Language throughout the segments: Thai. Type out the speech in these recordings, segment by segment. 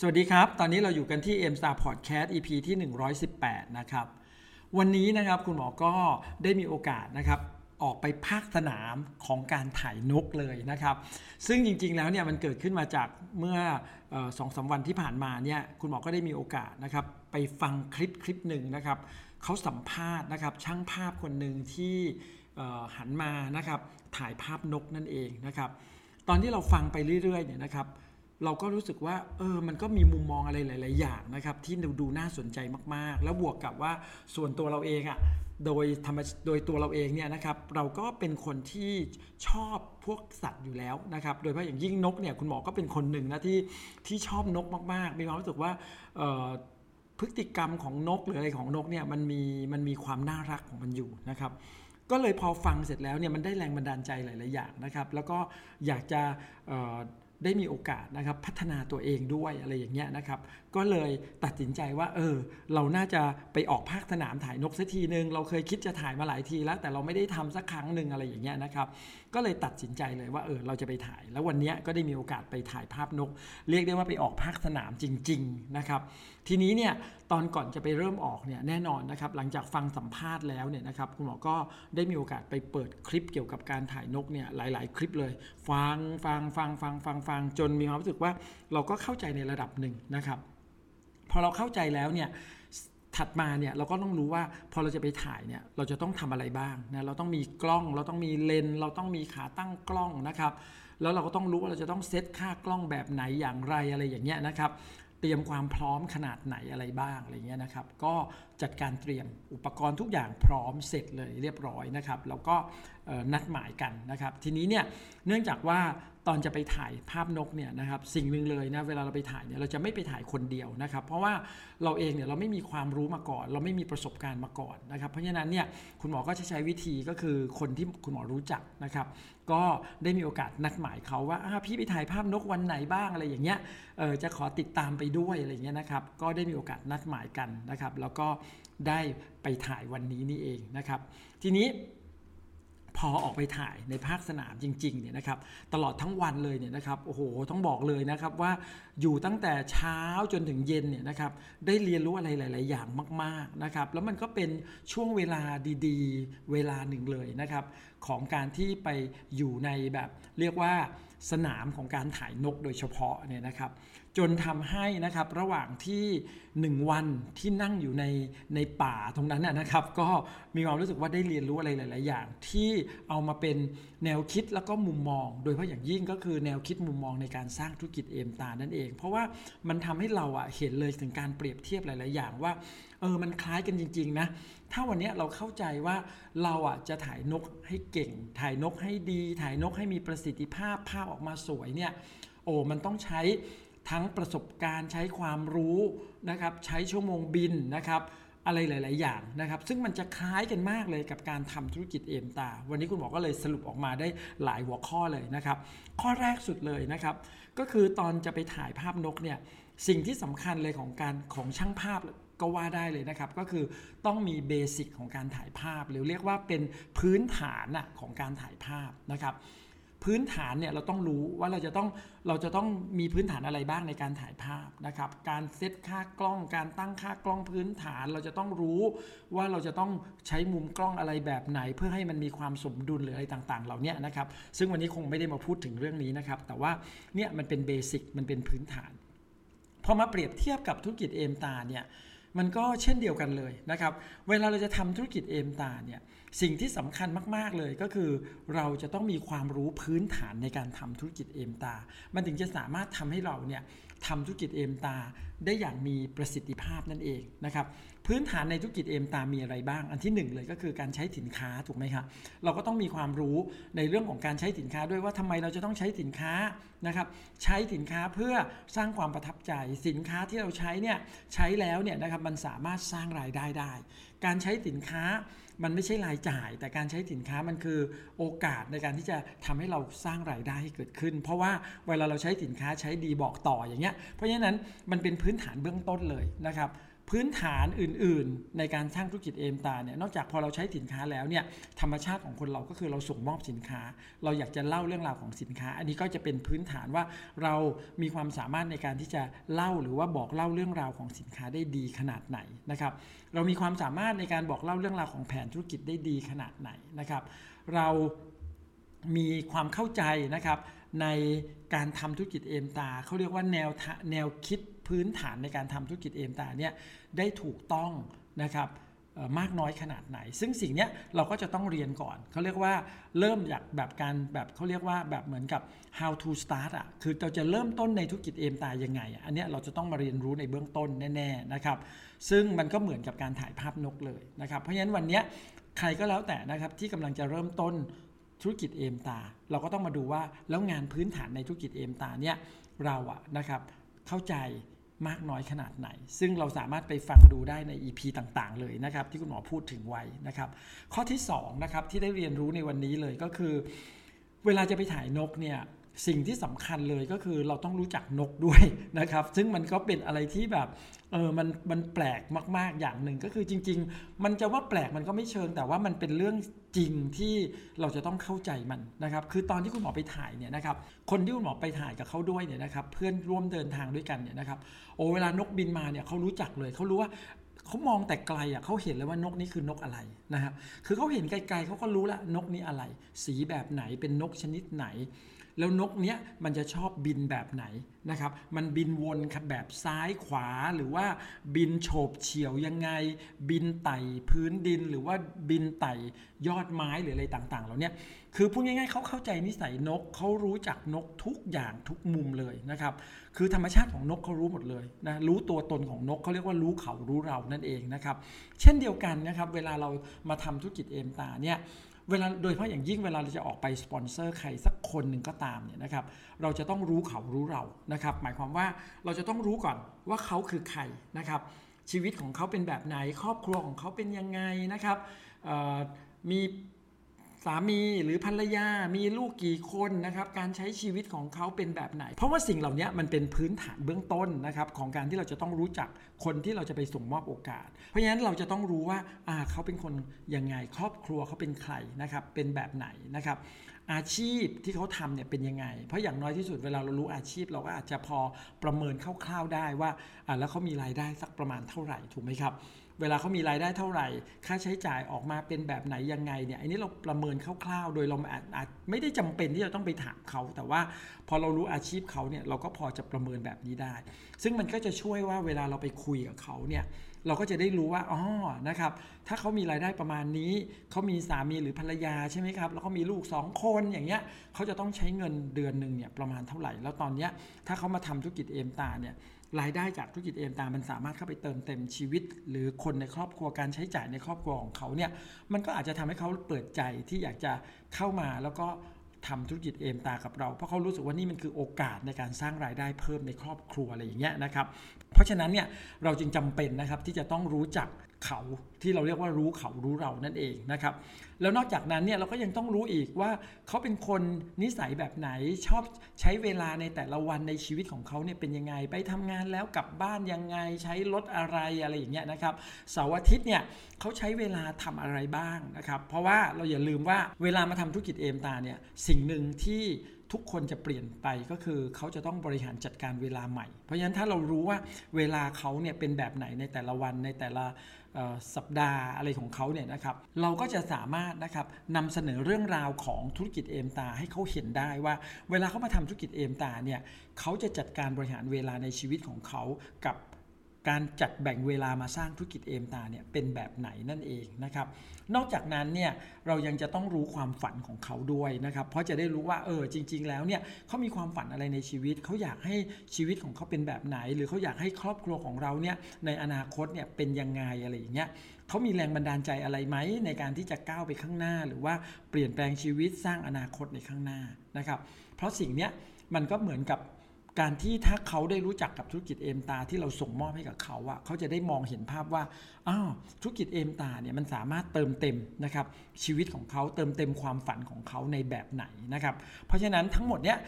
สวัสดีครับ ตอนนี้เราอยู่กันที่ M Star Podcast EP ที่ 118 นะครับ วันนี้นะครับคุณหมอก็ได้มีโอกาสนะครับ ออกไปภาคสนามของการถ่ายนกเลยนะครับ ซึ่งจริงๆแล้วเนี่ยมันเกิดขึ้นมาจากเมื่อสองสาวันที่ผ่านมาเนี่ยคุณหมอก็ได้มีโอกาสนะครับ ไปฟังคลิปคลิปหนึ่งนะครับเขาสัมภาษณ์นะครับช่างภาพคนหนึ่งที่หันมานะครับถ่ายภาพนกนั่นเองนะครับ ตอนที่เราฟังไปเรื่อยๆเนี่ยนะครับ เราก็รู้สึกว่าเออมันก็มีมุมมองอะไรหลาย ๆ อย่างนะครับ ที่ดูน่าสนใจมาก ๆ แล้วบวกกับว่าส่วนตัวเราเองอะ่ะโดยธรรมโดยตัวเราเองเนี่ยนะครับเราก็เป็นคนที่ชอบพวกสัตว์อยู่แล้วนะครับ โดยเฉพาะอย่างยิ่งนกเนี่ยคุณหมอก็เป็นคนหนึ่งนะที่ที่ชอบนกมาก ๆ มีความรู้สึกว่าพฤติกรรมของนกหรืออะไรของนกเนี่ยมันมีมันมีความน่ารักของมันอยู่นะครับก็เลยพอฟังเสร็จแล้วเนี่ยมันได้แรงบันดาลใจหลาย ๆ อย่างนะครับ แล้วก็อยากจะ ได้มีโอกาสนะครับพัฒนาตัวเองด้วยอะไรอย่างเงี้ยนะครับ ก็เลยตัดสินใจว่า เออ เราน่าจะไปออกภาคสนามถ่ายนกสักทีหนึ่งเราเคยคิดจะถ่ายมาหลายทีแล้ว แต่เราไม่ได้ทำสักครั้งหนึ่งอะไรอย่างเงี้ยนะครับ ก็เลยตัดสินใจเลยว่าเออเราจะไปถ่าย แล้ววันนี้ก็ได้มีโอกาสไปถ่ายภาพนก เรียกได้ว่าไปออกภาคสนามจริง ๆนะครับ ทีนี้เนี่ยตอนก่อนจะไปเริ่มออกเนี่ยแน่นอนนะครับ หลังจากฟังสัมภาษณ์แล้วเนี่ยนะครับคุณหมอก็ได้มีโอกาสไปเปิดคลิปเกี่ยวกับการถ่ายนกเนี่ยหลาย ๆ คลิปเลยฟังฟังฟังฟังฟังฟังจนมีความรู้สึกว่าเราก็เข้าใจในระดับหนึ่งนะครับ พอเราเข้าใจแล้วเนี่ยถัดมาเนี่ยเราก็ต้องรู้ว่าพอเราจะไปถ่ายเนี่ยเราจะต้องทำอะไรบ้างนะเราต้องมีกล้อง เราต้องมีเลนเราต้องมีขาตั้งกล้องนะครับ แล้วเราก็ต้องรู้ว่าเราจะต้องเซตค่ากล้องแบบไหนอย่างไรอะไรอย่างเงี้ยนะครับ เตรียมความพร้อมขนาดไหนอะไรบ้างอะไรเงี้ยนะครับ ก็จัดการเตรียมอุปกรณ์ทุกอย่างพร้อมเสร็จเลยเรียบร้อยนะครับ แล้วก็นัดหมายกันนะครับ ทีนี้เนี่ยเนื่องจากว่า ตอนจะไปถ่ายภาพนกเนี่ยนะครับสิ่งหนึ่งเลยนะเวลาเราไปถ่ายเนี่ยเราจะไม่ไปถ่ายคนเดียวนะครับ เพราะว่าเราเองเนี่ยเราไม่มีความรู้มาก่อน เราไม่มีประสบการณ์มาก่อนนะครับ เพราะฉะนั้นเนี่ยคุณหมอก็จะใช้วิธีก็คือคนที่คุณหมอรู้จักนะครับ ก็ได้มีโอกาสนัดหมายเขาว่าพี่ไปถ่ายภาพนกวันไหนบ้างอะไรอย่างเงี้ยเออจะขอติดตามไปด้วยอะไรเงี้ยนะครับ ก็ได้มีโอกาสนัดหมายกันนะครับ แล้วก็ได้ไปถ่ายวันนี้นี่เองนะครับ ทีนี้ พอออกไปถ่ายในภาคสนามจริงๆเนี่ยนะครับตลอดทั้งวันเลยเนี่ยนะครับโอ้โหต้องบอกเลยนะครับว่าอยู่ตั้งแต่เช้าจนถึงเย็นเนี่ยนะครับได้เรียนรู้อะไรหลาย ๆ อย่างมากๆนะครับแล้วมันก็เป็นช่วงเวลาดีๆ เวลาหนึ่งเลยนะครับของการที่ไปอยู่ในแบบเรียกว่าสนามของการถ่ายนกโดยเฉพาะเนี่ยนะครับ จนทำให้นะครับระหว่างที่ 1 วันที่นั่งอยู่ในในป่าตรงนั้นนะครับ ก็มีความรู้สึกว่าได้เรียนรู้อะไรหลาย ๆ อย่าง ที่เอามาเป็นแนวคิดแล้วก็มุมมอง โดยเฉพาะอย่างยิ่งก็คือแนวคิดมุมมองในการสร้างธุรกิจเอมตานั่นเอง เพราะว่ามันทำให้เราอะเห็นเลยถึงการเปรียบเทียบหลาย ๆ อย่างว่าเออมันคล้ายกันจริง ๆ นะ ถ้าวันนี้เราเข้าใจว่าเราอะจะถ่ายนกให้เก่ง ถ่ายนกให้ดี ถ่ายนกให้มีประสิทธิภาพภาพออกมาสวยเนี่ยโอ้มันต้องใช้ ทั้งประสบการณ์ใช้ความรู้นะครับใช้ชั่วโมงบินนะครับอะไรหลาย ๆ อย่างนะครับ ซึ่งมันจะคล้ายกันมากเลยกับการทำธุรกิจเอมตา วันนี้คุณหมอก็เลยสรุปออกมาได้หลายหัวข้อเลยนะครับ ข้อแรกสุดเลยนะครับ ก็คือตอนจะไปถ่ายภาพนกเนี่ย สิ่งที่สำคัญเลยของการของช่างภาพก็ว่าได้เลยนะครับ ก็คือต้องมีเบสิกของการถ่ายภาพ หรือเรียกว่าเป็นพื้นฐานของการถ่ายภาพนะครับ พื้นฐานเนี่ยเราต้องรู้ว่าเราจะต้องเราจะต้องมีพื้นฐานอะไรบ้างในการถ่ายภาพนะครับ การเซตค่ากล้อง การตั้งค่ากล้องพื้นฐาน เราจะต้องรู้ว่าเราจะต้องใช้มุมกล้องอะไรแบบไหน เพื่อให้มันมีความสมดุลหรืออะไรต่างๆเหล่านี้นะครับ ซึ่งวันนี้คงไม่ได้มาพูดถึงเรื่องนี้นะครับ แต่ว่าเนี่ยมันเป็นเบสิกมันเป็นพื้นฐานพอมาเปรียบเทียบกับธุรกิจเอมตาเนี่ย มันก็เช่นเดียวกันเลยนะครับ เวลาเราจะทำธุรกิจเอมตาเนี่ยสิ่งที่สำคัญมาก ๆ เลยก็คือเราจะต้องมีความรู้พื้นฐานในการทำธุรกิจเอมตา มันถึงจะสามารถทำให้เราเนี่ยทำธุรกิจเอมตาได้อย่างมีประสิทธิภาพนั่นเองนะครับพื้นฐานในธุรกิจเอมตามีอะไรบ้าง อันที่ 1 เลยก็คือการใช้สินค้าถูกไหมครับเราก็ต้องมีความรู้ในเรื่องของการใช้สินค้าด้วยว่าทำไมเราจะต้องใช้สินค้านะครับใช้สินค้าเพื่อสร้างความประทับใจ สินค้าที่เราใช้เนี่ยใช้แล้วเนี่ยนะครับมันสามารถสร้างรายได้ได้ การใช้สินค้า มันไม่ใช่รายจ่าย แต่การใช้สินค้ามันคือโอกาสในการที่จะทำให้เราสร้างรายได้ให้เกิดขึ้น เพราะว่าเวลาเราใช้สินค้าใช้ดีบอกต่ออย่างเงี้ยเพราะฉะนั้นมันเป็นพื้นฐานเบื้องต้นเลยนะครับ พื้นฐานอื่นๆ ในการสร้างธุรกิจเอมตาเนี่ยนอกจากพอเราใช้สินค้าแล้วเนี่ยธรรมชาติของคนเราก็คือเราส่งมอบสินค้า เราอยากจะเล่าเรื่องราวของสินค้า อันนี้ก็จะเป็นพื้นฐานว่าเรามีความสามารถในการที่จะเล่าหรือว่าบอกเล่าเรื่องราวของสินค้าได้ดีขนาดไหนนะครับเรามีความสามารถในการบอกเล่าเรื่องราวของแผนธุรกิจได้ดีขนาดไหนนะครับ เรามีความเข้าใจนะครับในการทำธุรกิจเอมตาเขาเรียกว่าแนวแนวคิด พื้นฐานในการทำธุรกิจเอมตาเนี่ยได้ถูกต้องนะครับมากน้อยขนาดไหน ซึ่งสิ่งนี้เราก็จะต้องเรียนก่อน เขาเรียกว่าเริ่มจากแบบการแบบเขาเรียกว่าแบบเหมือนกับ how to start อะ คือเราจะเริ่มต้นในธุรกิจเอมตายังไง อันนี้เราจะต้องมาเรียนรู้ในเบื้องต้นแน่ๆนะครับ ซึ่งมันก็เหมือนกับการถ่ายภาพนกเลยนะครับ เพราะฉะนั้นวันนี้ใครก็แล้วแต่นะครับที่กำลังจะเริ่มต้นธุรกิจเอมตา เราก็ต้องมาดูว่าแล้วงานพื้นฐานในธุรกิจเอมตาเนี่ยเราอะนะครับเข้าใจ มากน้อยขนาดไหน ซึ่งเราสามารถไปฟังดูได้ใน EP ต่างๆ เลยนะครับ ที่คุณหมอพูดถึงไว้นะครับ ข้อที่2นะครับที่ได้เรียนรู้ในวันนี้เลยก็คือ เวลาจะไปถ่ายนกเนี่ย สิ่งที่สำคัญเลยก็คือเราต้องรู้จักนกด้วยนะครับ ซึ่งมันก็เป็นอะไรที่แบบเออมันมันแปลกมาก ๆอย่างหนึ่งก็คือจริง ๆ มันจะว่าแปลกมันก็ไม่เชิง แต่ว่ามันเป็นเรื่องจริงที่เราจะต้องเข้าใจมันนะครับ คือตอนที่คุณหมอไปถ่ายเนี่ยนะครับ คนที่คุณหมอไปถ่ายกับเขาด้วยเนี่ยนะครับ เพื่อนร่วมเดินทางด้วยกันเนี่ยนะครับ โอ้เวลานกบินมาเนี่ยเขารู้จักเลยเขารู้ว่าเขามองแต่ไกลอะเขาเห็นเลยว่านกนี้คือนกอะไรนะครับ คือเขาเห็นไกลๆเขาก็รู้ละนกนี้อะไร สีแบบไหนเป็นนกชนิดไหน แล้วนกเนี้ยมันจะชอบบินแบบไหนนะครับ มันบินวนแบบซ้ายขวาหรือว่าบินโฉบเฉี่ยวยังไง บินไต่พื้นดินหรือว่าบินไต่ยอดไม้หรืออะไรต่างๆเหล่านี้คือพูดง่ายๆเขาเข้าใจนิสัยนกเขารู้จักนกทุกอย่างทุกมุมเลยนะครับ คือธรรมชาติของนกเขารู้หมดเลยนะรู้ตัวตนของนกเขาเรียกว่ารู้เขารู้เรานั่นเองนะครับ เช่นเดียวกันนะครับ เวลาเรามาทำธุรกิจเอมตาเนี่ย เวลาโดยเฉพาะอย่างยิ่งเวลาเราจะออกไปสปอนเซอร์ใครสักคนหนึ่งก็ตามเนี่ยนะครับเราจะต้องรู้เขารู้เรานะครับ หมายความว่าเราจะต้องรู้ก่อนว่าเขาคือใครนะครับ ชีวิตของเขาเป็นแบบไหน ครอบครัวของเขาเป็นยังไงนะครับมี สามีหรือภรรยา มีลูกกี่คนนะครับการใช้ชีวิตของเขาเป็นแบบไหน เพราะว่าสิ่งเหล่านี้มันเป็นพื้นฐานเบื้องต้นนะครับของการที่เราจะต้องรู้จักคนที่เราจะไปส่งมอบโอกาส เพราะฉะนั้นเราจะต้องรู้ว่าเขาเป็นคนยังไงครอบครัวเขาเป็นใครนะครับเป็นแบบไหนนะครับอาชีพที่เขาทำเนี่ยเป็นยังไง เพราะอย่างน้อยที่สุดเวลาเรารู้อาชีพ เราก็อาจจะพอประเมินคร่าวๆได้ว่าแล้วเขามีรายได้สักประมาณเท่าไหร่ถูกไหมครับ เวลาเขามีรายได้เท่าไหร่ ค่าใช้จ่ายออกมาเป็นแบบไหนยังไงเนี่ยอันนี้เราประเมินคร่าวๆ โดยเราอาจไม่ได้จำเป็นที่จะต้องไปถามเขา แต่ว่าพอเรารู้อาชีพเขาเนี่ยเราก็พอจะประเมินแบบนี้ได้ ซึ่งมันก็จะช่วยว่าเวลาเราไปคุยกับเขาเนี่ยเราก็จะได้รู้ว่าอ๋อนะครับ ถ้าเขามีรายได้ประมาณนี้ เขามีสามีหรือภรรยาใช่ไหมครับ แล้วเขามีลูก 2 คนอย่างเงี้ย เขาจะต้องใช้เงินเดือนหนึ่งเนี่ยประมาณเท่าไหร่ แล้วตอนเนี้ยถ้าเขามาทำธุรกิจเอมตาเนี่ย รายได้จากธุรกิจเอมตามันสามารถเข้าไปเติมเต็มชีวิต หรือคนในครอบครัวการใช้จ่ายในครอบครัวของเขาเนี่ยมันก็อาจจะทำให้เขาเปิดใจที่อยากจะเข้ามาแล้วก็ทำธุรกิจเอมตากับเรา เพราะเขารู้สึกว่านี่มันคือโอกาสในการสร้างรายได้เพิ่มในครอบครัวอะไรอย่างเงี้ยนะครับ เพราะฉะนั้นเนี่ยเราจึงจำเป็นนะครับที่จะต้องรู้จัก เขาที่เราเรียกว่ารู้เขารู้เรานั่นเองนะครับ แล้วนอกจากนั้นเนี่ยเราก็ยังต้องรู้อีกว่าเขาเป็นคนนิสัยแบบไหนชอบใช้เวลาในแต่ละวันในชีวิตของเขาเนี่ยเป็นยังไง ไปทำงานแล้วกลับบ้านยังไงใช้รถอะไรอะไรอย่างเงี้ยนะครับเสาร์อาทิตย์เนี่ยเขาใช้เวลาทำอะไรบ้างนะครับ เพราะว่าเราอย่าลืมว่าเวลามาทำธุรกิจเอมตาเนี่ยสิ่งหนึ่งที่ทุกคนจะเปลี่ยนไปก็คือเขาจะต้องบริหารจัดการเวลาใหม่ เพราะฉะนั้นถ้าเรารู้ว่าเวลาเขาเนี่ยเป็นแบบไหนในแต่ละวันในแต่ละ สัปดาห์อะไรของเขาเนี่ยนะครับเราก็จะสามารถนะครับนำเสนอเรื่องราวของธุรกิจเอมตาให้เขาเห็นได้ว่า เวลาเขามาทำธุรกิจเอมตาเนี่ยเขาจะจัดการบริหารเวลาในชีวิตของเขากับ การจัดแบ่งเวลามาสร้างธุรกิจเอมตาเนี่ยเป็นแบบไหนนั่นเองนะครับนอกจากนั้นเนี่ยเรายังจะต้องรู้ความฝันของเขาด้วยนะครับเพราะจะได้รู้ว่าเออจริง ๆ แล้วเนี่ยเขามีความฝันอะไรในชีวิตเขาอยากให้ชีวิตของเขาเป็นแบบไหน หรือเขาอยากให้ครอบครัวของเราเนี่ยในอนาคตเนี่ยเป็นยังไงอะไรอย่างเงี้ยเขามีแรงบันดาลใจอะไรไหมในการที่จะก้าวไปข้างหน้า หรือว่าเปลี่ยนแปลงชีวิตสร้างอนาคตในข้างหน้านะครับเพราะสิ่งเนี้ยมันก็เหมือนกับ การที่ถ้าเขาได้รู้จักกับธุรกิจเอมตาที่เราส่งมอบให้กับเขาอะเขาจะได้มองเห็นภาพว่าอ้าวธุรกิจเอมตาเนี่ยมันสามารถเติมเต็มนะครับชีวิตของเขาเติมเต็มความฝันของเขาในแบบไหนนะครับเพราะฉะนั้นทั้งหมดเนี้ย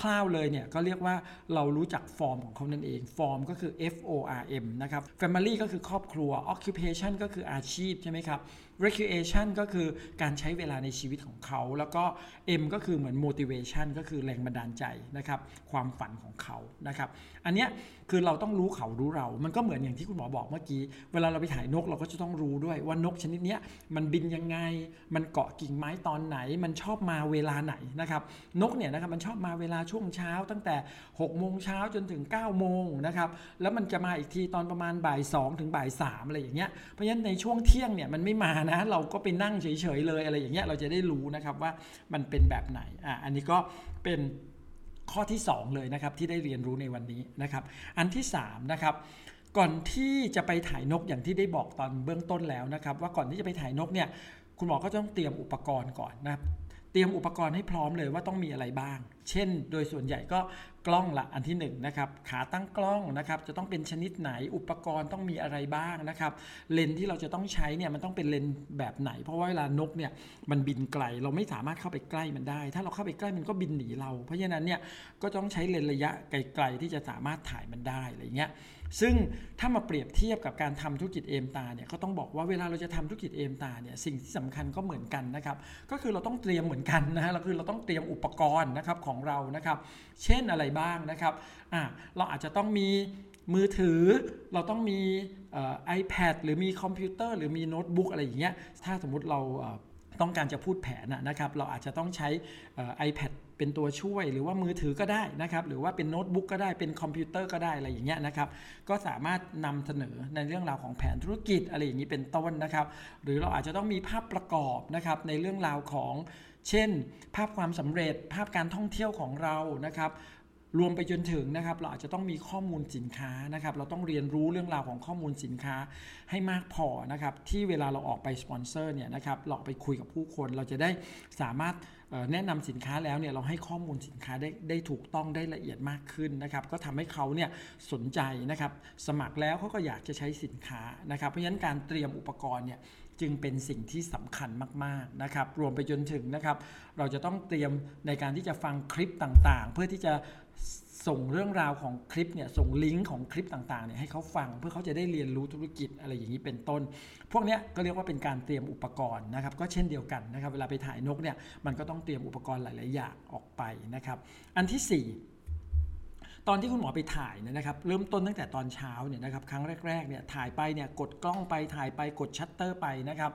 คร่าวๆเลยเนี่ยก็เรียกว่าเรารู้จักฟอร์มของเขานั่นเองฟอร์มก็คือ F O R M นะครับ Family ก็คือครอบครัว Occupation ก็คืออาชีพใช่ไหมครับ recreation ก็คือการใช้เวลาในชีวิตของเขา แล้วก็ M ก็คือเหมือน motivation ก็คือแรงบันดาลใจนะครับ ความฝันของเขานะครับ อันเนี้ย คือเราต้องรู้เขารู้เรา มันก็เหมือนอย่างที่คุณหมอบอกเมื่อกี้ เวลาเราไปถ่ายนกเราก็จะต้องรู้ด้วยว่านกชนิดนี้มันบินยังไง มันเกาะกิ่งไม้ตอนไหน มันชอบมาเวลาไหนนะครับ นกเนี่ยนะครับมันชอบมาเวลาช่วงเช้า ตั้งแต่6โมงเช้าจนถึง9โมงนะครับ แล้วมันจะมาอีกทีตอนประมาณบ่าย2ถึงบ่าย3อะไรอย่างเงี้ย เพราะฉะนั้นในช่วงเที่ยงเนี่ยมันไม่มานะ เราก็ไปนั่งเฉยๆเลยอะไรอย่างเงี้ย เราจะได้รู้นะครับว่ามันเป็นแบบไหน อะ อันนี้ก็เป็น ข้อที่ 2 เลยนะครับที่ได้เรียนรู้ในวันนี้นะครับ อันที่3นะครับก่อนที่จะไปถ่ายนกอย่างที่ได้บอกตอนเบื้องต้นแล้วนะครับ ว่าก่อนที่จะไปถ่ายนกเนี่ยคุณหมอก็ต้องเตรียมอุปกรณ์ก่อนนะครับเตรียมอุปกรณ์ให้พร้อมเลยว่าต้องมีอะไรบ้าง เช่น โดยส่วนใหญ่ก็ กล้องละอันที่1นนะครับขาตั้งกล้องนะครับจะต้องเป็นชนิดไหนอุปกรณ์ต้องมีอะไรบ้างนะครับเลนที่เราจะต้องใช้เนี่ยมันต้องเป็นเลนแบบไหน เพราะว่าเวลานกเนี่ยมันบินไกลเราไม่สามารถเข้าไปใกล้มันได้ ถ้าเราเข้าไปใกล้มันก็บินหนีเรา เพราะฉะนั้นเนี่ยก็ต้องใช้เลนระยะไกล ๆ ที่จะสามารถถ่ายมันได้อะไรเงี้ย ซึ่งถ้ามาเปรียบเทียบกับการทำธุรกิจเอมตาเนี่ยก็ต้องบอกว่าเวลาเราจะทำธุรกิจเอมตาเนี่ยสิ่งที่สำคัญก็เหมือนกันนะครับก็คือเราต้องเตรียมเหมือนกันนะฮะเราคือเราต้องเตรียมอุปกรณ์นะครับของเรานะครับเช่นอะไรบ้างนะครับอ่าเราอาจจะต้องมีมือถือเราต้องมีเอ่อ iPad หรือมีคอมพิวเตอร์หรือมีโน้ตบุ๊กอะไรอย่างเงี้ยถ้าสมมุติเราต้องการจะพูดแผนนะครับ เราอาจจะต้องใช้เอ่อ iPad เป็นตัวช่วยหรือว่ามือถือก็ได้นะครับ หรือว่าเป็นโน้ตบุ๊กก็ได้เป็นคอมพิวเตอร์ก็ได้อะไรอย่างเงี้ยนะครับก็สามารถนำเสนอในเรื่องราวของแผนธุรกิจอะไรอย่างนี้เป็นต้นนะครับ หรือเราอาจจะต้องมีภาพประกอบนะครับในเรื่องราวของ เช่น ภาพความสำเร็จ ภาพการท่องเที่ยวของเรานะครับรวมไปจนถึงนะครับเราอาจจะต้องมีข้อมูลสินค้านะครับ เราต้องเรียนรู้เรื่องราวของข้อมูลสินค้าให้มากพอนะครับ ที่เวลาเราออกไปสปอนเซอร์เนี่ยนะครับเราไปคุยกับผู้คนเราจะได้สามารถ แนะนำสินค้าแล้วเนี่ยเราให้ข้อมูลสินค้าได้ได้ถูกต้องได้ละเอียดมากขึ้นนะครับ ก็ทำให้เขาเนี่ยสนใจนะครับ สมัครแล้วเขาก็อยากจะใช้สินค้านะครับ เพราะฉะนั้นการเตรียมอุปกรณ์เนี่ยจึงเป็นสิ่งที่สำคัญมากๆนะครับ รวมไปจนถึงนะครับ เราจะต้องเตรียมในการที่จะฟังคลิปต่างๆ เพื่อที่จะ ส่งเรื่องราวของคลิปเนี่ยส่งลิงก์ของคลิปต่างๆเนี่ยให้เขาฟังเพื่อเขาจะได้เรียนรู้ธุรกิจอะไรอย่างนี้เป็นต้น พวกนี้ก็เรียกว่าเป็นการเตรียมอุปกรณ์นะครับก็เช่นเดียวกันนะครับเวลาไปถ่ายนกเนี่ยมันก็ต้องเตรียมอุปกรณ์หลาย ๆ อย่างออกไปนะครับอันที่ 4ตอนที่คุณหมอไปถ่ายเนี่ยนะครับเริ่มต้นตั้งแต่ตอนเช้าเนี่ยนะครับครั้งแรกๆเนี่ยถ่ายไปเนี่ยกดกล้องไปถ่ายไปกดชัตเตอร์ไปนะครับ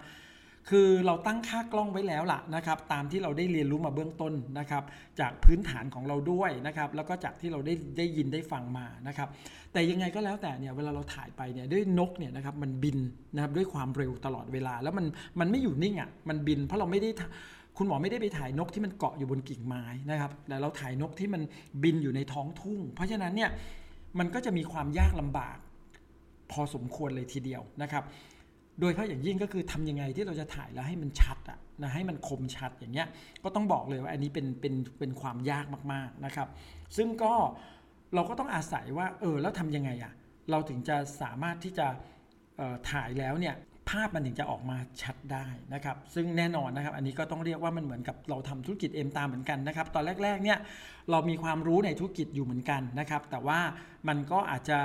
คือเราตั้งค่ากล้องไว้แล้วล่ะนะครับ ตามที่เราได้เรียนรู้มาเบื้องต้นนะครับ จากพื้นฐานของเราด้วยนะครับ แล้วก็จากที่เราได้ได้ยินได้ฟังมานะครับ แต่ยังไงก็แล้วแต่เนี่ยเวลาเราถ่ายไปเนี่ยด้วยนกเนี่ยนะครับมันบินนะครับด้วยความเร็วตลอดเวลา แล้วมันมันไม่อยู่นิ่งอะ่ะมันบิน เพราะเราไม่ได้คุณหมอไม่ได้ไปถ่ายนกที่มันเกาะอยู่บนกิ่งไม้นะครับแต่เราถ่ายนกที่มันบินอยู่ในท้องทุ่ง เพราะฉะนั้นเนี่ยมันก็จะมีความยากลำบากพอสมควรเลยทีเดียวนะครับ โดยเฉพาะอย่างยิ่งก็คือทำยังไงที่เราจะถ่ายแล้วให้มันชัดอะนะให้มันคมชัดอย่างเงี้ยก็ต้องบอกเลยว่าอันนี้เป็นเป็นเป็นความยากมากๆนะครับ ซึ่งก็เราก็ต้องอาศัยว่าเออแล้วทำยังไงอะเราถึงจะสามารถที่จะถ่ายแล้วเนี่ยภาพมันถึงจะออกมาชัดได้นะครับ ซึ่งแน่นอนนะครับ อันนี้ก็ต้องเรียกว่ามันเหมือนกับเราทำธุรกิจเอ็มตามเหมือนกันนะครับ ตอนแรกๆเนี่ยเรามีความรู้ในธุรกิจอยู่เหมือนกันนะครับ แต่ว่ามันก็อาจจะ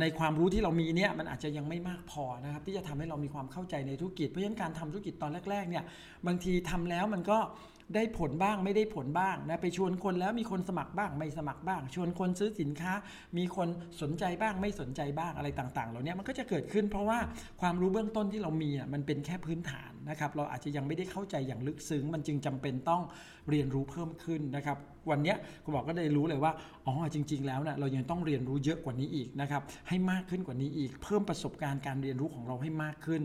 ในความรู้ที่เรามีเนี่ยมันอาจจะยังไม่มากพอนะครับที่จะทำให้เรามีความเข้าใจในธุรกิจ เพราะฉะนั้นการทำธุรกิจตอนแรกๆเนี่ยบางทีทำแล้วมันก็ได้ผลบ้างไม่ได้ผลบ้างนะไปชวนคนแล้วมีคนสมัครบ้างไม่สมัครบ้าง ชวนคนซื้อสินค้า มีคนสนใจบ้างไม่สนใจบ้างอะไรต่างๆเหล่านี้มันก็จะเกิดขึ้น เพราะว่าความรู้เบื้องต้นที่เรามีอะมันเป็นแค่พื้นฐานนะครับเราอาจจะยังไม่ได้เข้าใจอย่างลึกซึ้ง มันจึงจำเป็นต้องเรียนรู้เพิ่มขึ้นนะครับ วันนี้คุณบอกก็ได้รู้เลยว่าอ๋อจริง ๆ แล้วเนะ่ยเรายังต้องเรียนรู้เยอะกว่านี้อีกนะครับให้มากขึ้นกว่านี้อีก เพิ่มประสบการณ์การเรียนรู้ของเราให้มากขึ้น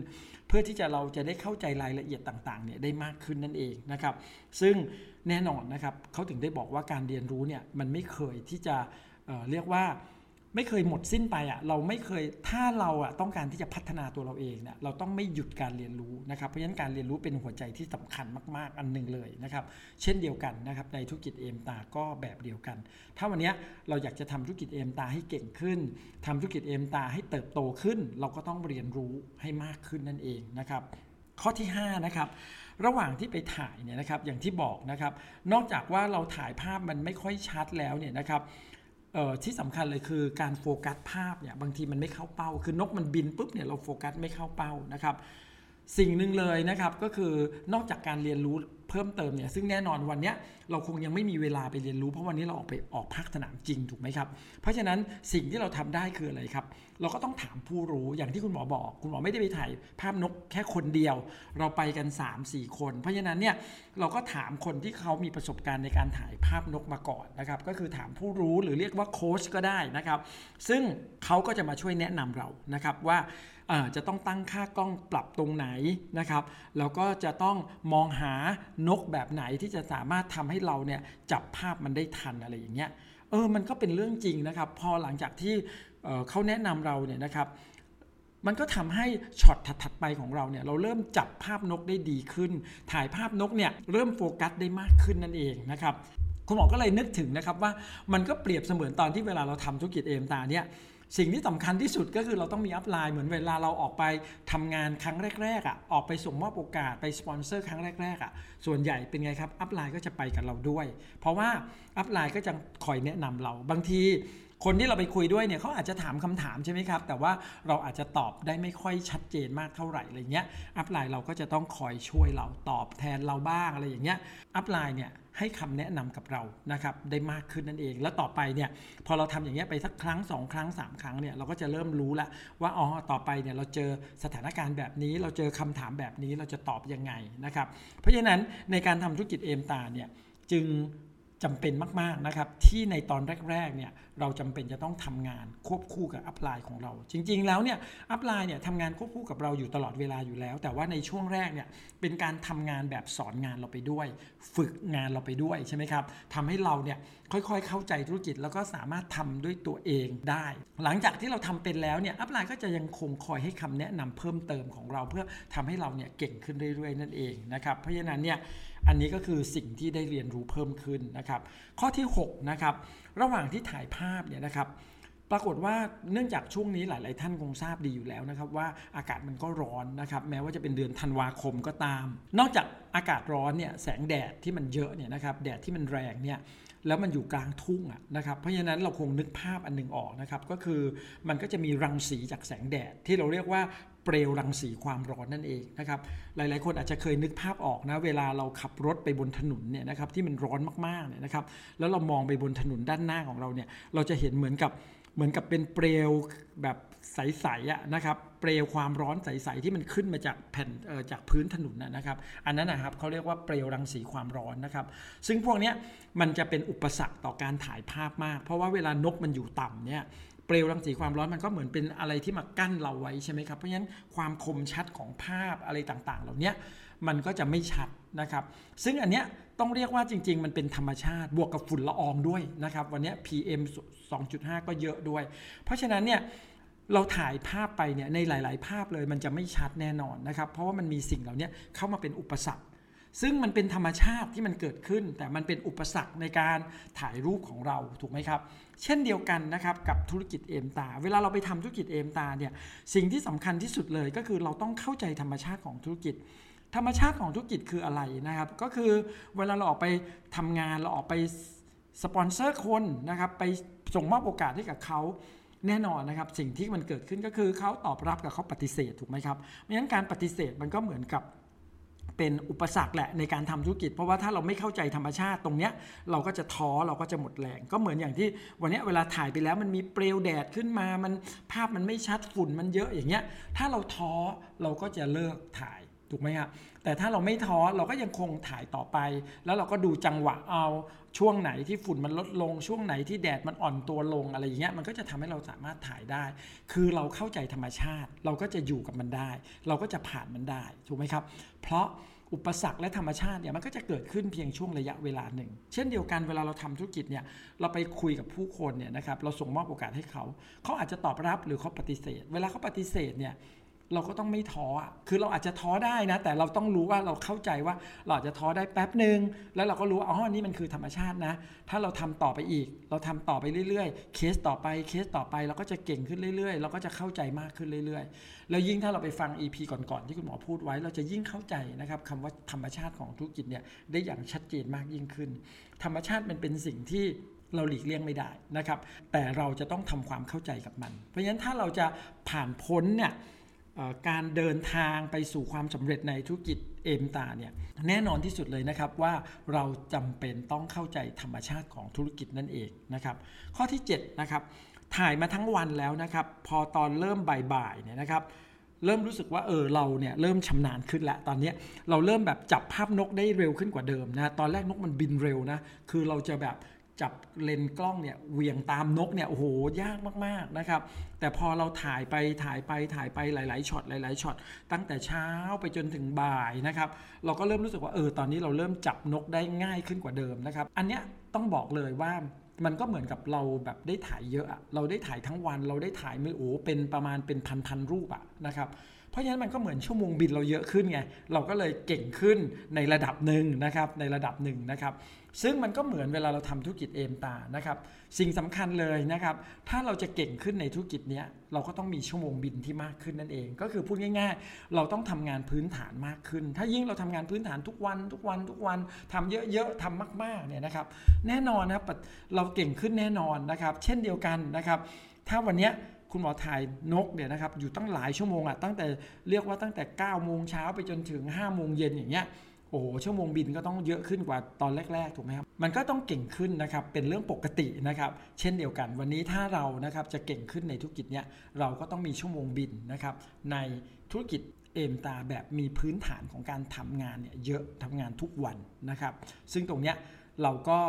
เพื่อที่จะเราจะได้เข้าใจรายละเอียดต่างๆเนี่ยได้มากขึ้นนั่นเองนะครับ ซึ่งแน่นอนนะครับเขาถึงได้บอกว่าการเรียนรู้เนี่ยมันไม่เคยที่จะเเรียกว่า ไม่เคยหมดสิ้นไปอะเราไม่เคยถ้าเราอะต้องการที่จะพัฒนาตัวเราเองเนี่ยเราต้องไม่หยุดการเรียนรู้นะครับเพราะฉะนั้นการเรียนรู้เป็นหัวใจที่สำคัญมากๆ อันหนึ่งเลยนะครับเช่นเดียวกันนะครับในธุรกิจเอมตาก็แบบเดียวกัน ถ้าวันนี้เราอยากจะทำธุรกิจเอมตาให้เก่งขึ้นทำธุรกิจเอมตาให้เติบโตขึ้น เราก็ต้องเรียนรู้ให้มากขึ้นนั่นเองนะครับข้อที่5นะครับระหว่างที่ไปถ่ายเนี่ยนะครับอย่างที่บอกนะครับนอกจากว่าเราถ่ายภาพมันไม่ค่อยชัดแล้วเนี่ยนะครับ ที่สำคัญเลยคือการโฟกัสภาพเนี่ยบางทีมันไม่เข้าเป้า คือนกมันบินปุ๊บเนี่ยเราโฟกัสไม่เข้าเป้านะครับ สิ่งหนึ่งเลยนะครับก็คือนอกจากการเรียนรู้ เพิ่มเติมเนี่ยซึ่งแน่นอนวันนี้เราคงยังไม่มีเวลาไปเรียนรู้เพราะวันนี้เราออกไปออกภาคสนามจริงถูกไหมครับเพราะฉะนั้นสิ่งที่เราทำได้คืออะไรครับ เราก็ต้องถามผู้รู้อย่างที่คุณหมอบอก คุณหมอไม่ได้ไปถ่ายภาพนกแค่คนเดียว เราไปกัน 3-4 คน เพราะฉะนั้นเนี่ยเราก็ถามคนที่เขามีประสบการณ์ในการถ่ายภาพนกมาก่อนนะครับก็คือถามผู้รู้หรือเรียกว่าโค้ชก็ได้นะครับซึ่งเขาก็จะมาช่วยแนะนำเรานะครับว่าจะต้องตั้งค่ากล้องปรับตรงไหนนะครับแล้วก็จะต้องมองหานกแบบไหนที่จะสามารถทำให้เราเนี่ยจับภาพมันได้ทันอะไรอย่างเงี้ยเออมันก็เป็นเรื่องจริงนะครับ พอหลังจากที่เขาแนะนำเราเนี่ยนะครับมันก็ทำให้ช็อตถัดๆไปของเราเนี่ยเราเริ่มจับภาพนกได้ดีขึ้น ถ่ายภาพนกเนี่ยเริ่มโฟกัสได้มากขึ้นนั่นเองนะครับคุณหมอก็เลยนึกถึงนะครับว่ามันก็เปรียบเสมือนตอนที่เวลาเราทำธุรกิจเอมสตาร์เนี่ย สิ่งที่สำคัญที่สุดก็คือเราต้องมี upline เหมือนเวลาเราออกไปทำงานครั้งแรกๆอะออกไปส่งมอบโอกาสไปสปอนเซอร์ครั้งแรกๆอะส่วนใหญ่เป็นไงครับ upline ก็จะไปกับเราด้วย เพราะว่า upline ก็จะคอยแนะนำเราบางที คนที่เราไปคุยด้วยเนี่ยเขาอาจจะถามคำถามใช่ไหมครับ แต่ว่าเราอาจจะตอบได้ไม่ค่อยชัดเจนมากเท่าไหร่อะไรเงี้ย upline เราก็จะต้องคอยช่วยเราตอบแทนเราบ้างอะไรอย่างเงี้ย upline เนี่ยให้คำแนะนำกับเรานะครับได้มากขึ้นนั่นเอง แล้วต่อไปเนี่ยพอเราทำอย่างเงี้ยไปสักครั้ง 2 ครั้ง 3 ครั้งเนี่ยเราก็จะเริ่มรู้แล้วว่าอ๋อต่อไปเนี่ยเราเจอสถานการณ์แบบนี้ เราเจอคำถามแบบนี้เราจะตอบยังไงนะครับเพราะฉะนั้นในการทำธุรกิจเอมตาเนี่ยจึง จำเป็นมาก ๆ นะครับ ที่ในตอนแรก ๆ เนี่ยเราจำเป็นจะต้องทำงานควบคู่กับอัพไลน์ของเรา จริง ๆ แล้วเนี่ยอัพไลน์เนี่ยทำงานควบคู่กับเราอยู่ตลอดเวลาอยู่แล้ว แต่ว่าในช่วงแรกเนี่ยเป็นการทำงานแบบสอนงานเราไปด้วย ฝึกงานเราไปด้วยใช่ไหมครับทำให้เราเนี่ยค่อย ๆ เข้าใจธุรกิจแล้วก็สามารถทำด้วยตัวเองได้ หลังจากที่เราทำเป็นแล้วเนี่ยอัพไลน์ก็จะยังคงคอยให้คำแนะนำเพิ่มเติมของเรา เพื่อทำให้เราเนี่ยเก่งขึ้นเรื่อย ๆ นั่นเองนะครับเพราะฉะนั้นเนี่ย อันนี้ก็คือสิ่งที่ได้เรียนรู้เพิ่มขึ้นนะครับ ข้อที่6นะครับระหว่างที่ถ่ายภาพเนี่ยนะครับปรากฏว่าเนื่องจากช่วงนี้หลาย ๆ ท่านคงทราบดีอยู่แล้วนะครับว่าอากาศมันก็ร้อนนะครับแม้ว่าจะเป็นเดือนธันวาคมก็ตาม นอกจากอากาศร้อนเนี่ยแสงแดดที่มันเยอะเนี่ยนะครับแดดที่มันแรงเนี่ย แล้วมันอยู่กลางทุ่งอะนะครับเพราะฉะนั้นเราคงนึกภาพอันหนึ่งออกนะครับก็คือมันก็จะมีรังสีจากแสงแดด ที่เราเรียกว่าเปลวรังสีความร้อนนั่นเองนะครับหลายๆ คนอาจจะเคยนึกภาพออกนะเวลาเราขับรถไปบนถนนเนี่ยนะครับที่มันร้อนมากๆเนี่ยนะครับแล้วเรามองไปบนถนนด้านหน้าของเราเนี่ยเราจะเห็นเหมือนกับเหมือนกับเป็นเปลวแบบ ใสๆอะนะครับเปลวความร้อนใสๆที่มันขึ้นมาจากแผ่นจากพื้นถนนนะครับ อันนั้นนะครับเขาเรียกว่าเปลวรังสีความร้อนนะครับ ซึ่งพวกนี้มันจะเป็นอุปสรรคต่อการถ่ายภาพมาก เพราะว่าเวลานกมันอยู่ต่ำเนี่ยเปลวรังสีความร้อนมันก็เหมือนเป็นอะไรที่มากั้นเราไว้ใช่ไหมครับเพราะฉะนั้นความคมชัดของภาพอะไรต่างๆ เหล่านี้มันก็จะไม่ชัดนะครับ ซึ่งอันเนี้ยต้องเรียกว่าจริง ๆ มันเป็นธรรมชาติบวกกับฝุ่นละอองด้วยนะครับ วันนี้ PM 2.5 ก็เยอะด้วย เพราะฉะนั้นเนี่ย เราถ่ายภาพไปเนี่ยในหลาย ๆ ภาพเลยมันจะไม่ชัดแน่นอนนะครับเพราะว่ามันมีสิ่งเหล่านี้เข้ามาเป็นอุปสรรค ซึ่งมันเป็นธรรมชาติที่มันเกิดขึ้น แต่มันเป็นอุปสรรคในการถ่ายรูปของเราถูกไหมครับ เช่นเดียวกันนะครับกับธุรกิจเอมตา เวลาเราไปทำธุรกิจเอมตาเนี่ยสิ่งที่สำคัญที่สุดเลยก็คือเราต้องเข้าใจธรรมชาติของธุรกิจธรรมชาติของธุรกิจคืออะไรนะครับ ก็คือเวลาเราออกไปทำงานเราออกไปสปอนเซอร์คนนะครับไปส่งมอบโอกาสให้กับเขา แน่นอนนะครับสิ่งที่มันเกิดขึ้นก็คือเขาตอบรับกับเขาปฏิเสธถูกไหมครับเพราะฉะนั้นการปฏิเสธมันก็เหมือนกับเป็นอุปสรรคแหละในการทำธุรกิจ เพราะว่าถ้าเราไม่เข้าใจธรรมชาติตรงเนี้ยเราก็จะท้อเราก็จะหมดแรงก็เหมือนอย่างที่วันนี้เวลาถ่ายไปแล้วมันมีเปลวแดดขึ้นมามันภาพมันไม่ชัดฝุ่นมันเยอะอย่างเงี้ยถ้าเราท้อเราก็จะเลิกถ่าย ถูกไหมครับแต่ถ้าเราไม่ท้อเราก็ยังคงถ่ายต่อไป แล้วเราก็ดูจังหวะเอาช่วงไหนที่ฝุ่นมันลดลง ช่วงไหนที่แดดมันอ่อนตัวลงอะไรอย่างเงี้ยมันก็จะทำให้เราสามารถถ่ายได้ คือเราเข้าใจธรรมชาติ เราก็จะอยู่กับมันได้ เราก็จะผ่านมันได้ถูกไหมครับ เพราะอุปสรรคและธรรมชาติเนี่ยมันก็จะเกิดขึ้นเพียงช่วงระยะเวลาหนึ่ง เช่นเดียวกันเวลาเราทำธุรกิจเนี่ยเราไปคุยกับผู้คนเนี่ยนะครับเราส่งมอบโอกาสให้เขา เขาอาจจะตอบรับหรือเขาปฏิเสธ เวลาเขาปฏิเสธเนี่ย เราก็ต้องไม่ท้อคือเราอาจจะท้อได้นะ แต่เราต้องรู้ว่าเราเข้าใจว่าเราอาจจะท้อได้แป๊บหนึ่งแล้วเราก็รู้ว่าอ๋อนี่มันคือธรรมชาตินะ ถ้าเราทำต่อไปอีก เราทำต่อไปเรื่อยๆ เคสต่อไปเคสต่อไปเราก็จะเก่งขึ้นเรื่อยๆ เราก็จะเข้าใจมากขึ้นเรื่อยๆ แล้วยิ่งถ้าเราไปฟัง EP ก่อนๆที่คุณหมอพูดไว้ เราจะยิ่งเข้าใจนะครับคำว่าธรรมชาติของธุรกิจเนี่ยได้อย่างชัดเจนมากยิ่งขึ้น ธรรมชาติมันเป็นสิ่งที่เราหลีกเลี่ยงไม่ได้นะครับ แต่เราจะต้องทำความเข้าใจกับมัน เพราะฉะนั้นถ้าเราจะผ่านพ้นเนี่ย การเดินทางไปสู่ความสำเร็จในธุรกิจเอมตาเนี่ยแน่นอนที่สุดเลยนะครับว่าเราจำเป็นต้องเข้าใจธรรมชาติของธุรกิจนั่นเองนะครับข้อที่7นะครับถ่ายมาทั้งวันแล้วนะครับพอตอนเริ่มบ่ายๆเนี่ยนะครับเริ่มรู้สึกว่าเออเราเนี่ยเริ่มชำนาญขึ้นแล้วตอนนี้เราเริ่มแบบจับภาพนกได้เร็วขึ้นกว่าเดิมนะตอนแรกนกมันบินเร็วนะคือเราจะแบบ จับเลนกล้องเนี่ยเวียงตามนกเนี่ยโอ้โหยากมากๆนะครับ แต่พอเราถ่ายไปถ่ายไปถ่ายไปหลายๆช็อตหลายๆช็อตตั้งแต่เช้าไปจนถึงบ่ายนะครับเราก็เริ่มรู้สึกว่าเออตอนนี้เราเริ่มจับนกได้ง่ายขึ้นกว่าเดิมนะครับ อันเนี้ยต้องบอกเลยว่ามันก็เหมือนกับเราแบบได้ถ่ายเยอะอะเราได้ถ่ายทั้งวัน เราได้ถ่ายไม่โอ้เป็นประมาณเป็นพันๆรูปอะนะครับเพราะฉะนั้นมันก็เหมือนชั่วโมงบินเราเยอะขึ้นไงเราก็เลยเก่งขึ้นในระดับหนึ่งนะครับในระดับหนึ่งนะครับ ซึ่งมันก็เหมือนเวลาเราทำธุรกิจเอมตานะครับ สิ่งสำคัญเลยนะครับ ถ้าเราจะเก่งขึ้นในธุรกิจนี้เราก็ต้องมีชั่วโมงบินที่มากขึ้นนั่นเอง ก็คือพูดง่าย ๆ เราต้องทำงานพื้นฐานมากขึ้น ถ้ายิ่งเราทำงานพื้นฐานทุกวันทุกวันทุกวันทำเยอะๆทำมากๆเนี่ยนะครับ แน่นอนนะรเราเก่งขึ้นแน่นอนนะครับ เช่นเดียวกันนะครับ ถ้าวันนี้คุณหมอถ่ายนกเนี่ยนะครับอยู่ตั้งหลายชั่วโมงอะตั้งแต่เรียกว่าตั้งแต่9โมงเช้าไปจนถึง5โมงเย็นอย่างเงี้ย โอ้ชั่วโมงบินก็ต้องเยอะขึ้นกว่าตอนแรก ๆ ถูกไหมครับ มันก็ต้องเก่งขึ้นนะครับ เป็นเรื่องปกตินะครับ เช่นเดียวกัน วันนี้ถ้าเรานะครับจะเก่งขึ้นในธุรกิจเนี้ยเราก็ต้องมีชั่วโมงบินนะครับ ในธุรกิจเอมตาแบบมีพื้นฐานของการทำงานเนี่ยเยอะทำงานทุกวันนะครับ ซึ่งตรงเนี้ยเราก็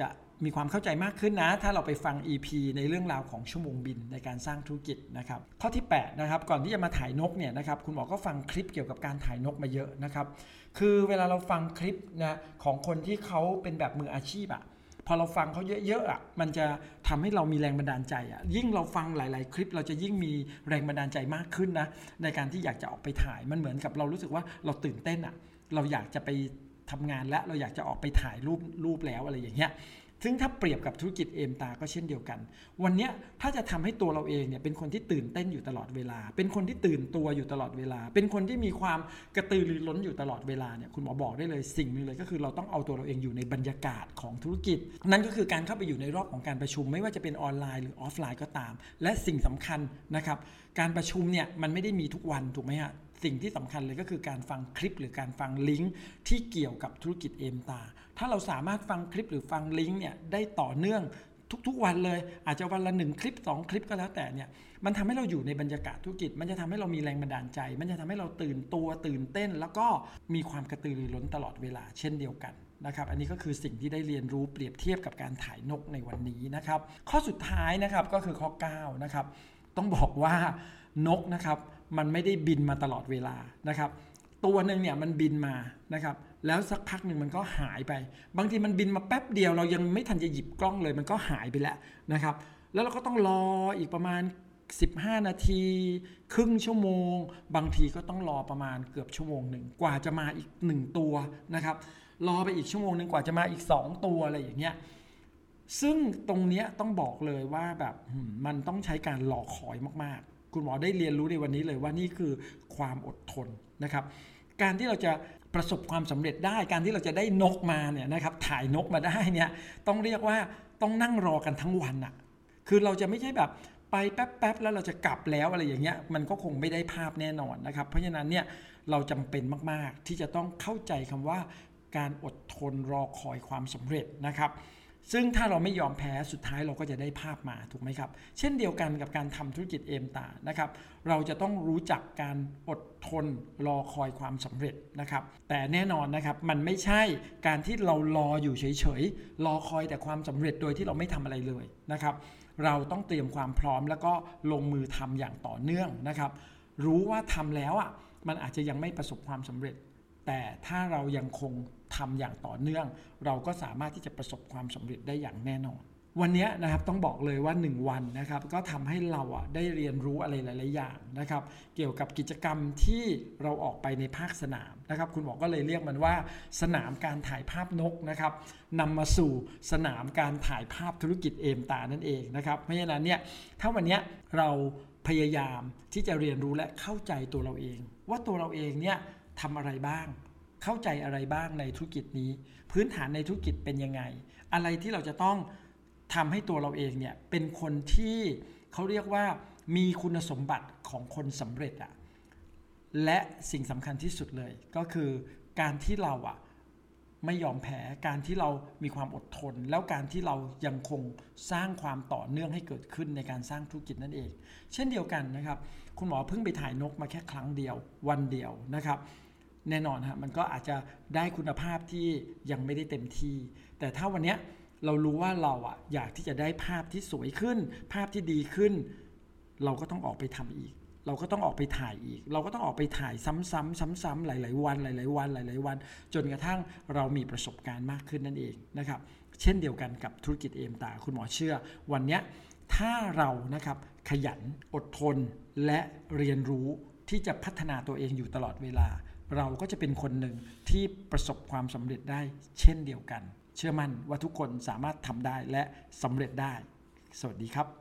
จะ มีความเข้าใจมากขึ้นนะ ถ้าเราไปฟัง EP ในเรื่องราวของชั่วโมงบินในการสร้างธุรกิจนะครับข้อที่8นะครับก่อนที่จะมาถ่ายนกเนี่ยนะครับคุณหมอก็ฟังคลิปเกี่ยวกับการถ่ายนกมาเยอะนะครับคือเวลาเราฟังคลิปนะของคนที่เขาเป็นแบบมืออาชีพอะพอเราฟังเขาเยอะๆอะ มันจะทำให้เรามีแรงบันดาลใจอะ ยิ่งเราฟังหลาย ๆ คลิป เราจะยิ่งมีแรงบันดาลใจมากขึ้นนะ ในการที่อยากจะออกไปถ่าย มันเหมือนกับเรารู้สึกว่าเราตื่นเต้นอะ เราอยากจะไปทำงานและเราอยากจะออกไปถ่ายรูปรูปแล้วอะไรอย่างเงี้ย ซึ่งถ้าเปรียบกับธุรกิจเอมตาก็เช่นเดียวกัน วันนี้ถ้าจะทำให้ตัวเราเองเนี่ยเป็นคนที่ตื่นเต้นอยู่ตลอดเวลา เป็นคนที่ตื่นตัวอยู่ตลอดเวลา เป็นคนที่มีความกระตือรือร้นอยู่ตลอดเวลาเนี่ยคุณหมอบอกได้เลยสิ่งหนึ่งเลยก็คือเราต้องเอาตัวเราเองอยู่ในบรรยากาศของธุรกิจ นั่นก็คือการเข้าไปอยู่ในรอบของการประชุม ไม่ว่าจะเป็นออนไลน์หรือออฟไลน์ก็ตาม และสิ่งสำคัญนะครับการประชุมเนี่ยมันไม่ได้มีทุกวันถูกไหมฮะสิ่งที่สำคัญเลยก็คือการฟังคลิปหรือการฟังลิงก์ที่เกี่ยวกับธุรกิจเอมตา ถ้าเราสามารถฟังคลิปหรือฟังลิงก์เนี่ยได้ต่อเนื่องทุกๆวันเลย อาจจะวันละหนึ่งคลิป 2 คลิปก็แล้วแต่เนี่ยมันทำให้เราอยู่ในบรรยากาศธุรกิจ มันจะทำให้เรามีแรงบันดาลใจ มันจะทำให้เราตื่นตัวตื่นเต้น แล้วก็มีความกระตือรือร้นตลอดเวลาเช่นเดียวกันนะครับอันนี้ก็คือสิ่งที่ได้เรียนรู้เปรียบเทียบกับการถ่ายนกในวันนี้นะครับข้อสุดท้ายนะครับก็คือข้อ9นะครับต้องบอกว่านกนะครับมันไม่ได้บินมาตลอดเวลานะครับตัวหนึ่งเนี่ยมันบินมานะครับ แล้วสักพักหนึ่งมันก็หายไป บางทีมันบินมาแป๊บเดียว เรายังไม่ทันจะหยิบกล้องเลย มันก็หายไปแล้วนะครับ แล้วเราก็ต้องรออีกประมาณ 15 นาที ครึ่งชั่วโมง บางทีก็ต้องรอประมาณเกือบชั่วโมงหนึ่งกว่าจะมาอีก 1 ตัวนะครับ รอไปอีกชั่วโมงหนึ่งกว่าจะมาอีก 2 ตัวอะไรอย่างเงี้ยซึ่งตรงเนี้ยต้องบอกเลยว่าแบบมันต้องใช้การรอคอยมากๆ คุณหมอได้เรียนรู้ในวันนี้เลยว่านี่คือความอดทนนะครับ การที่เราจะประสบความสำเร็จได้ การที่เราจะได้นกมาเนี่ยนะครับถ่ายนกมาได้เนี่ยต้องเรียกว่าต้องนั่งรอกันทั้งวันอะคือเราจะไม่ใช่แบบไปแป๊บๆแล้วเราจะกลับแล้วอะไรอย่างเงี้ยมันก็คงไม่ได้ภาพแน่นอนนะครับ เพราะฉะนั้นเนี่ยเราจำเป็นมากๆที่จะต้องเข้าใจคำว่าการอดทนรอคอยความสำเร็จนะครับ ซึ่งถ้าเราไม่ยอมแพ้สุดท้ายเราก็จะได้ภาพมาถูกไหมครับ เช่นเดียวกันกับการทำธุรกิจเอมตานะครับ เราจะต้องรู้จักการอดทนรอคอยความสำเร็จนะครับ แต่แน่นอนนะครับมันไม่ใช่การที่เรารออยู่เฉยๆ รอคอยแต่ความสำเร็จโดยที่เราไม่ทำอะไรเลยนะครับ เราต้องเตรียมความพร้อมแล้วก็ลงมือทำอย่างต่อเนื่องนะครับ รู้ว่าทำแล้วอะมันอาจจะยังไม่ประสบความสำเร็จ แต่ถ้าเรายังคงทำอย่างต่อเนื่อง เราก็สามารถที่จะประสบความสำเร็จได้อย่างแน่นอน วันนี้นะครับต้องบอกเลยว่า 1 วันนะครับก็ทำให้เราอะได้เรียนรู้อะไรหลาย ๆ อย่างนะครับ เกี่ยวกับกิจกรรมที่เราออกไปในภาคสนามนะครับ คุณหมอก็เลยเรียกมันว่า สนามการถ่ายภาพนกนะครับนำมาสู่สนามการถ่ายภาพธุรกิจเอมตานั่นเองนะครับเพราะฉะนั้นเนี่ยถ้าวันนี้เราพยายามที่จะเรียนรู้และเข้าใจตัวเราเอง ว่าตัวเราเองเนี่ย ทำอะไรบ้าง เข้าใจอะไรบ้างในธุรกิจนี้ พื้นฐานในธุรกิจเป็นยังไง อะไรที่เราจะต้องทำให้ตัวเราเองเนี่ยเป็นคนที่เขาเรียกว่ามีคุณสมบัติของคนสำเร็จอะและสิ่งสำคัญที่สุดเลยก็คือการที่เราอะไม่ยอมแพ้การที่เรามีความอดทน แล้วการที่เรายังคงสร้างความต่อเนื่องให้เกิดขึ้นในการสร้างธุรกิจนั่นเอง เช่นเดียวกันนะครับ คุณหมอเพิ่งไปถ่ายนกมาแค่ครั้งเดียววันเดียวนะครับ แน่นอนฮะมันก็อาจจะได้คุณภาพที่ยังไม่ได้เต็มที่ แต่ถ้าวันเนี้ยเรารู้ว่าเราอะอยากที่จะได้ภาพที่สวยขึ้น ภาพที่ดีขึ้น เราก็ต้องออกไปทำอีก เราก็ต้องออกไปถ่ายอีก เราก็ต้องออกไปถ่ายซ้ำๆซ้ำๆหลาย ๆ วัน หลาย ๆ วัน หลาย ๆ วัน จนกระทั่งเรามีประสบการณ์มากขึ้นนั่นเองนะครับเช่นเดียวกันกับธุรกิจเอมตาคุณหมอเชื่อ วันเนี้ยถ้าเรานะครับขยันอดทนและเรียนรู้ที่จะพัฒนาตัวเองอยู่ตลอดเวลา เราก็จะเป็นคนหนึ่งที่ประสบความสำเร็จได้เช่นเดียวกัน เชื่อมั่นว่าทุกคนสามารถทำได้และสำเร็จได้ สวัสดีครับ